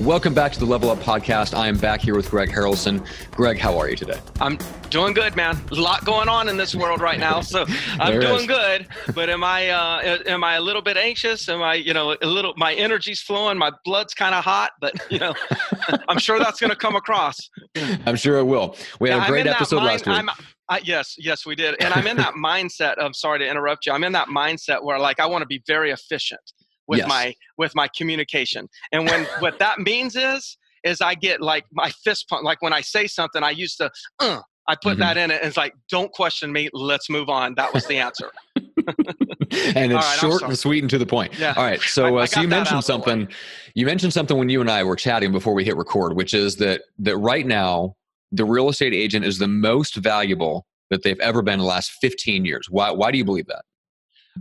Welcome back to the Level Up Podcast. I am back here with Greg Harrelson. Greg, how are you today? I'm doing good, man. A lot going on in this world right now, so I'm doing is. good. But am I uh, am I a little bit anxious? Am I, you know, a little? My energy's flowing. My blood's kind of hot, but you know, I'm sure that's going to come across. I'm sure it will. We had yeah, a great episode mind, last week. I'm, I, yes, yes, we did. And I'm in that mindset of sorry to interrupt you. I'm in that mindset where like I want to be very efficient with yes. my with my communication. And when what that means is is I get like my fist pump. Like when I say something, I used to uh, I put mm-hmm. that in it. And it's like, don't question me. Let's move on. That was the answer. and it's right, short and sweet and to the point. Yeah. All right. So, I, I uh, so you mentioned something. You mentioned something when you and I were chatting before we hit record, which is that that right now the real estate agent is the most valuable that they've ever been in the last 15 years. Why? Why do you believe that?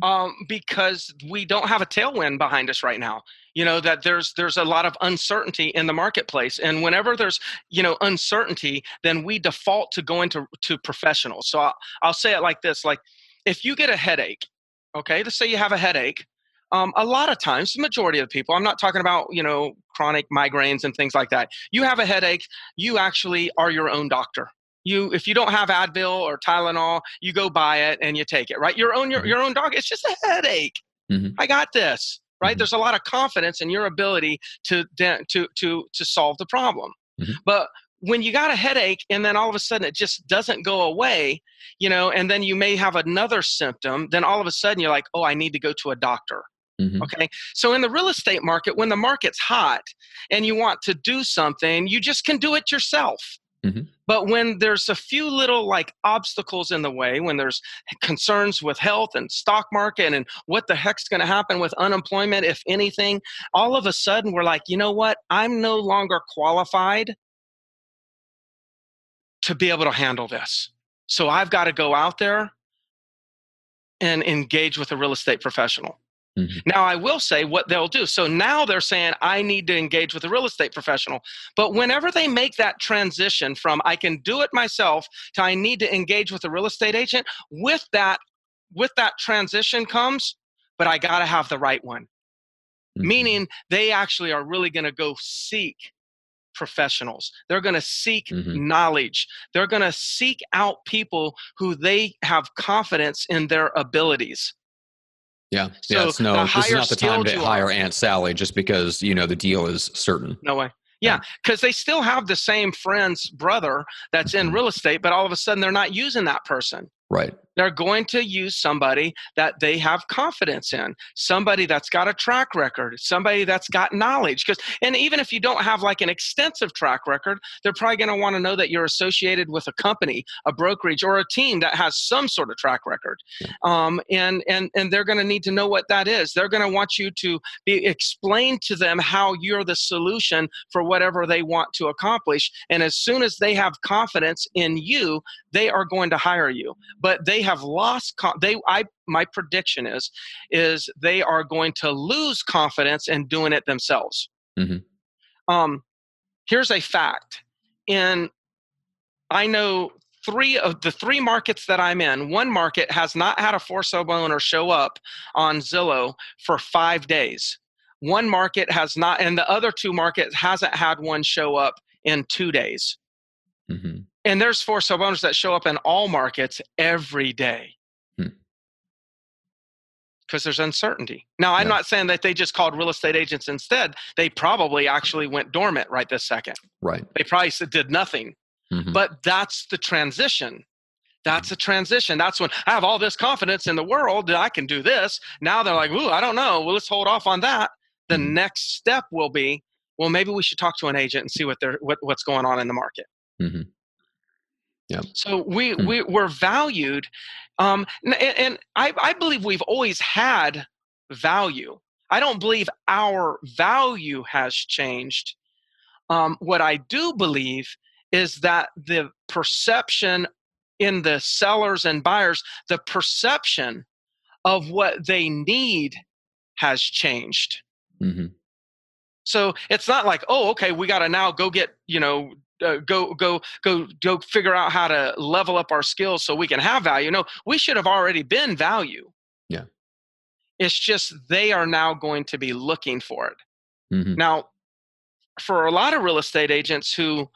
Um, because we don't have a tailwind behind us right now. You know that there's there's a lot of uncertainty in the marketplace and whenever there's you know uncertainty then we default to going to to professionals. So I'll, I'll say it like this like if you get a headache okay let's say you have a headache um, a lot of times the majority of people i'm not talking about you know chronic migraines and things like that you have a headache you actually are your own doctor you if you don't have Advil or Tylenol, you go buy it and you take it, right? Your own your, mm-hmm. your own dog. It's just a headache. Mm-hmm. I got this, right? Mm-hmm. There's a lot of confidence in your ability to to to to solve the problem. Mm-hmm. But when you got a headache and then all of a sudden it just doesn't go away, you know, and then you may have another symptom, then all of a sudden you're like, "Oh, I need to go to a doctor." Mm-hmm. Okay. So in the real estate market, when the market's hot and you want to do something, you just can do it yourself. Mm-hmm. But when there's a few little like obstacles in the way, when there's concerns with health and stock market and what the heck's going to happen with unemployment, if anything, all of a sudden we're like, you know what? I'm no longer qualified to be able to handle this. So I've got to go out there and engage with a real estate professional. Mm-hmm. Now, I will say what they'll do. So now they're saying, I need to engage with a real estate professional. But whenever they make that transition from I can do it myself to I need to engage with a real estate agent, with that, with that transition comes, but I got to have the right one. Mm-hmm. Meaning they actually are really going to go seek professionals. They're going to seek mm-hmm. knowledge. They're going to seek out people who they have confidence in their abilities. Yeah. So yeah. It's no, this is not the time to hire Aunt Sally just because, you know, the deal is certain. No way. Yeah, because they still have the same friend's brother that's in mm-hmm. real estate, but all of a sudden they're not using that person. Right. They're going to use somebody that they have confidence in, somebody that's got a track record, somebody that's got knowledge. Because, and even if you don't have like an extensive track record, they're probably going to want to know that you're associated with a company, a brokerage, or a team that has some sort of track record. Um, and and and they're going to need to know what that is. They're going to want you to be explain to them how you're the solution for whatever they want to accomplish. And as soon as they have confidence in you, they are going to hire you. But they have lost they i my prediction is is they are going to lose confidence in doing it themselves. Mm-hmm. um here's a fact. In i know three of the three markets that i'm in one market has not had a for sale owner show up on zillow for five days. One market has not and the other two markets hasn't had one show up in two days mm-hmm. And there's four sale owners that show up in all markets every day because hmm. there's uncertainty. Now, I'm yeah. not saying that they just called real estate agents instead. They probably actually went dormant right this second. Right. They probably did nothing. Mm-hmm. But that's the transition. That's mm-hmm. a transition. That's when I have all this confidence in the world that I can do this. Now they're like, ooh, I don't know. Well, let's hold off on that. The mm-hmm. next step will be, well, maybe we should talk to an agent and see what they're what, what's going on in the market. Mm-hmm. Yeah. So we, hmm. we we're valued, um, and, and I, I believe we've always had value. I don't believe our value has changed. Um, what I do believe is that the perception in the sellers and buyers, the perception of what they need has changed. Mm-hmm. So it's not like, oh, okay, we got to now go get, you know, uh, go go go go figure out how to level up our skills so we can have value. No, we should have already been value. Yeah. It's just they are now going to be looking for it. Mm-hmm. Now, for a lot of real estate agents who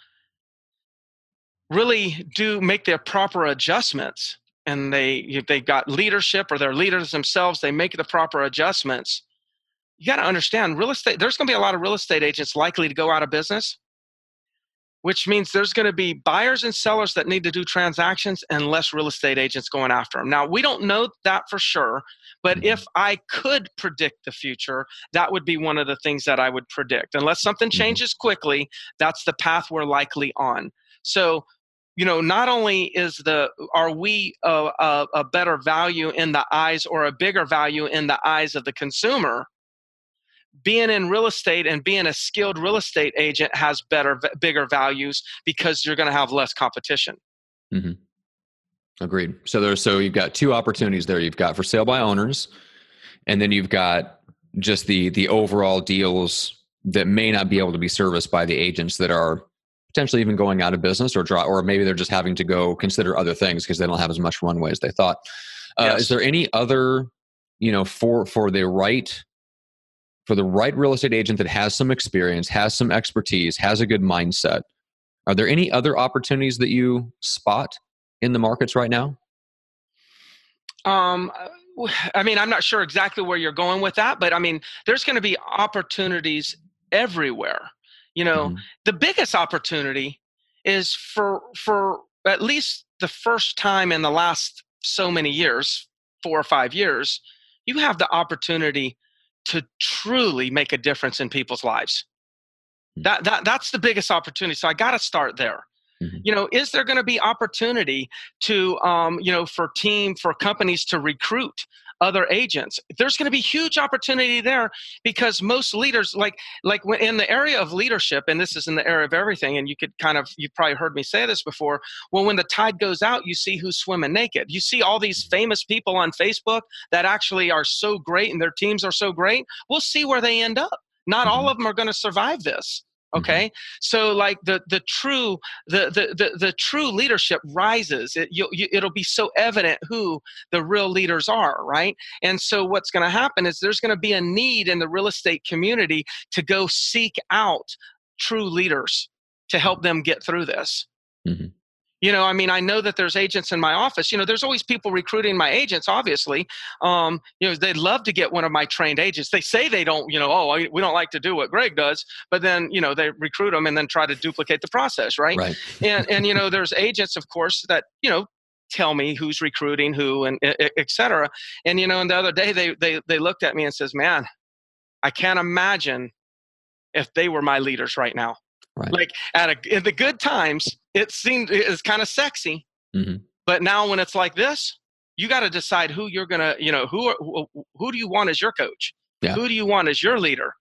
really do make their proper adjustments and they they got leadership or they're leaders themselves they make the proper adjustments you got to understand real estate there's going to be a lot of real estate agents likely to go out of business which means there's going to be buyers and sellers that need to do transactions and less real estate agents going after them. Now, we don't know that for sure, but mm-hmm. if I could predict the future, that would be one of the things that I would predict. Unless something mm-hmm. changes quickly, that's the path we're likely on. So, you know, not only is the are we a, a, a better value in the eyes or a bigger value in the eyes of the consumer, being in real estate and being a skilled real estate agent has better bigger values because you're going to have less competition mm-hmm. agreed so there's so you've got two opportunities there you've got for sale by owners and then you've got just the the overall deals that may not be able to be serviced by the agents that are potentially even going out of business or draw or maybe they're just having to go consider other things because they don't have as much runway as they thought uh, yes. is there any other you know for for the right for the right real estate agent that has some experience, has some expertise, has a good mindset, are there any other opportunities that you spot in the markets right now? Um, I mean, I'm not sure exactly where you're going with that, but I mean, there's going to be opportunities everywhere. You know, mm-hmm. the biggest opportunity is for for at least the first time in the last so many years, four or five years, you have the opportunity to truly make a difference in people's lives. Hmm. That, that that's the biggest opportunity. So I got to start there. Mm-hmm. You know, is there going to be opportunity to, um, you know, for team for companies to recruit other agents. There's going to be huge opportunity there because most leaders like like in the area of leadership and this is in the area of everything and you could kind of you've probably heard me say this before well when the tide goes out you see who's swimming naked. You see all these famous people on facebook that actually are so great and their teams are so great. We'll see where they end up. Not all mm-hmm. of them are going to survive this. Mm-hmm. Okay? Mm-hmm. so like the the true the the the, the true leadership rises. It, you, you, it'll be so evident who the real leaders are right? And so what's going to happen is there's going to be a need in the real estate community to go seek out true leaders to help them get through this. Mm-hmm you know i mean i know that there's agents in my office. You know there's always people recruiting my agents obviously. Um, you know they'd love to get one of my trained agents. They say they don't you know oh we don't like to do what greg does but then you know they recruit them and then try to duplicate the process right, right. and and you know there's agents of course that you know tell me who's recruiting who and etc and you know and the other day they they they looked at me and says man i can't imagine if they were my leaders right now Right. Like at a, in the good times, it seemed it's kind of sexy, mm-hmm. but now when it's like this, you got to decide who you're gonna, you know, who, who who do you want as your coach? Yeah. Who do you want as your leader?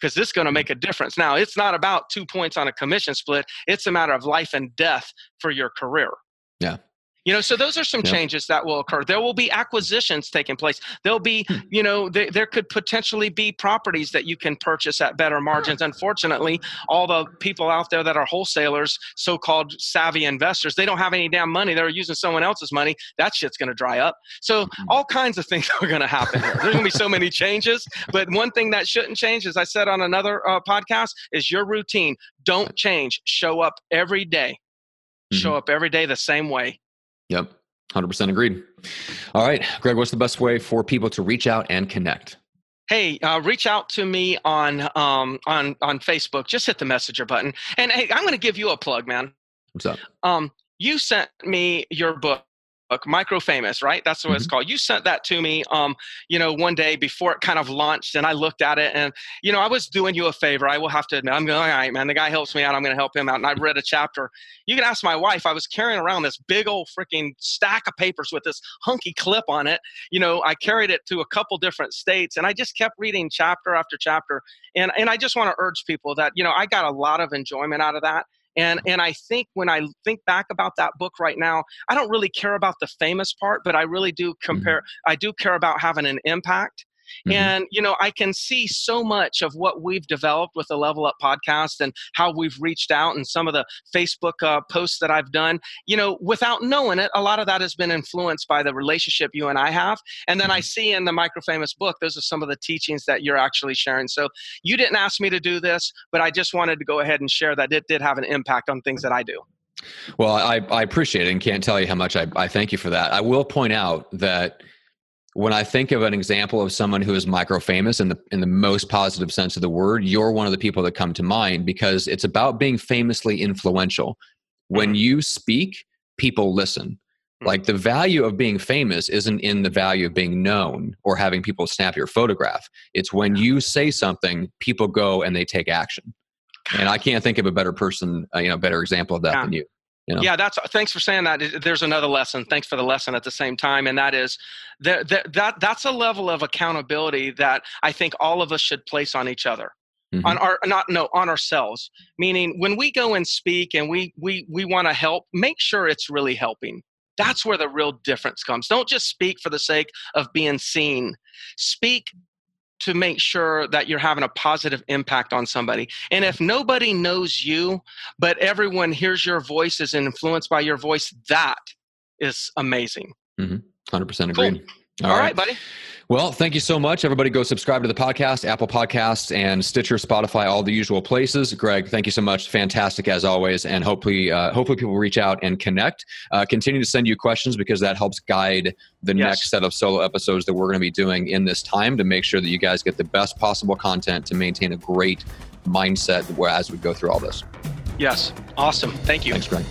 Because this is going to make a difference. Now, it's not about two points on a commission split. It's a matter of life and death for your career. Yeah you know so those are some changes that will occur. There will be acquisitions taking place. There'll be hmm. you know th- there could potentially be properties that you can purchase at better margins. Unfortunately all the people out there that are wholesalers so-called savvy investors they don't have any damn money. They're using someone else's money. That shit's going to dry up. So mm-hmm. all kinds of things are going to happen there's going to be so many changes. But one thing that shouldn't change as i said on another uh, podcast is your routine. Don't change. Show up every day. Mm-hmm. show up every day the same way Yep. 100% agreed. All right, Greg, what's the best way for people to reach out and connect? Hey, uh, reach out to me on um, on on Facebook. Just hit the messenger button, and hey, I'm going to give you a plug, man. What's up? Um, you sent me your book micro famous right? That's what mm-hmm. it's called. You sent that to me um you know one day before it kind of launched and i looked at it and you know i was doing you a favor i will have to admit. I'm going all right man the guy helps me out i'm going to help him out and i read a chapter. You can ask my wife i was carrying around this big old freaking stack of papers with this hunky clip on it. You know i carried it to a couple different states and i just kept reading chapter after chapter and and i just want to urge people that you know i got a lot of enjoyment out of that And and I think when I think back about that book right now, I don't really care about the famous part, but I really do mm-hmm. compare. Mm-hmm. I do care about having an impact. Mm-hmm. And, you know, I can see so much of what we've developed with the Level Up podcast and how we've reached out and some of the Facebook uh, posts that I've done. You know, without knowing it, a lot of that has been influenced by the relationship you and I have. And then I mm-hmm. see in the Micro Famous book, those are some of the teachings that you're actually sharing. So you didn't ask me to do this, but I just wanted to go ahead and share that it did have an impact on things that I do. Well, I, I appreciate it and can't tell you how much I, I thank you for that. I will point out that when I think of an example of someone who is micro famous in the in the most positive sense of the word, you're one of the people that come to mind because it's about being famously influential. When mm-hmm. you speak, people listen. Mm-hmm. Like the value of being famous isn't in the value of being known or having people snap your photograph. It's when you say something, people go and they take action. And I can't think of a better person, uh, you know, better example of that yeah. than you. You know? Yeah, that's thanks for saying that. There's another lesson. Thanks for the lesson at the same time, and that is that that, that that's a level of accountability that I think all of us should place on each other. Mm-hmm. on our not no on ourselves meaning when we go and speak and we we we want to help make sure it's really helping that's where the real difference comes don't just speak for the sake of being seen speak to make sure that you're having a positive impact on somebody. And if nobody knows you, but everyone hears your voice, is influenced by your voice, that is amazing. Mm-hmm. 100% agreed. Cool. All, All right. right, buddy. Well, thank you so much. Everybody go subscribe to the podcast, Apple Podcasts, and Stitcher, Spotify, all the usual places. Greg, thank you so much. Fantastic as always. And hopefully, uh, hopefully people reach out and connect. Uh, continue to send you questions because that helps guide the yes. next set of solo episodes that we're going to be doing in this time to make sure that you guys get the best possible content to maintain a great mindset as we go through all this. Yes. Awesome. Thank you. Thanks, Greg.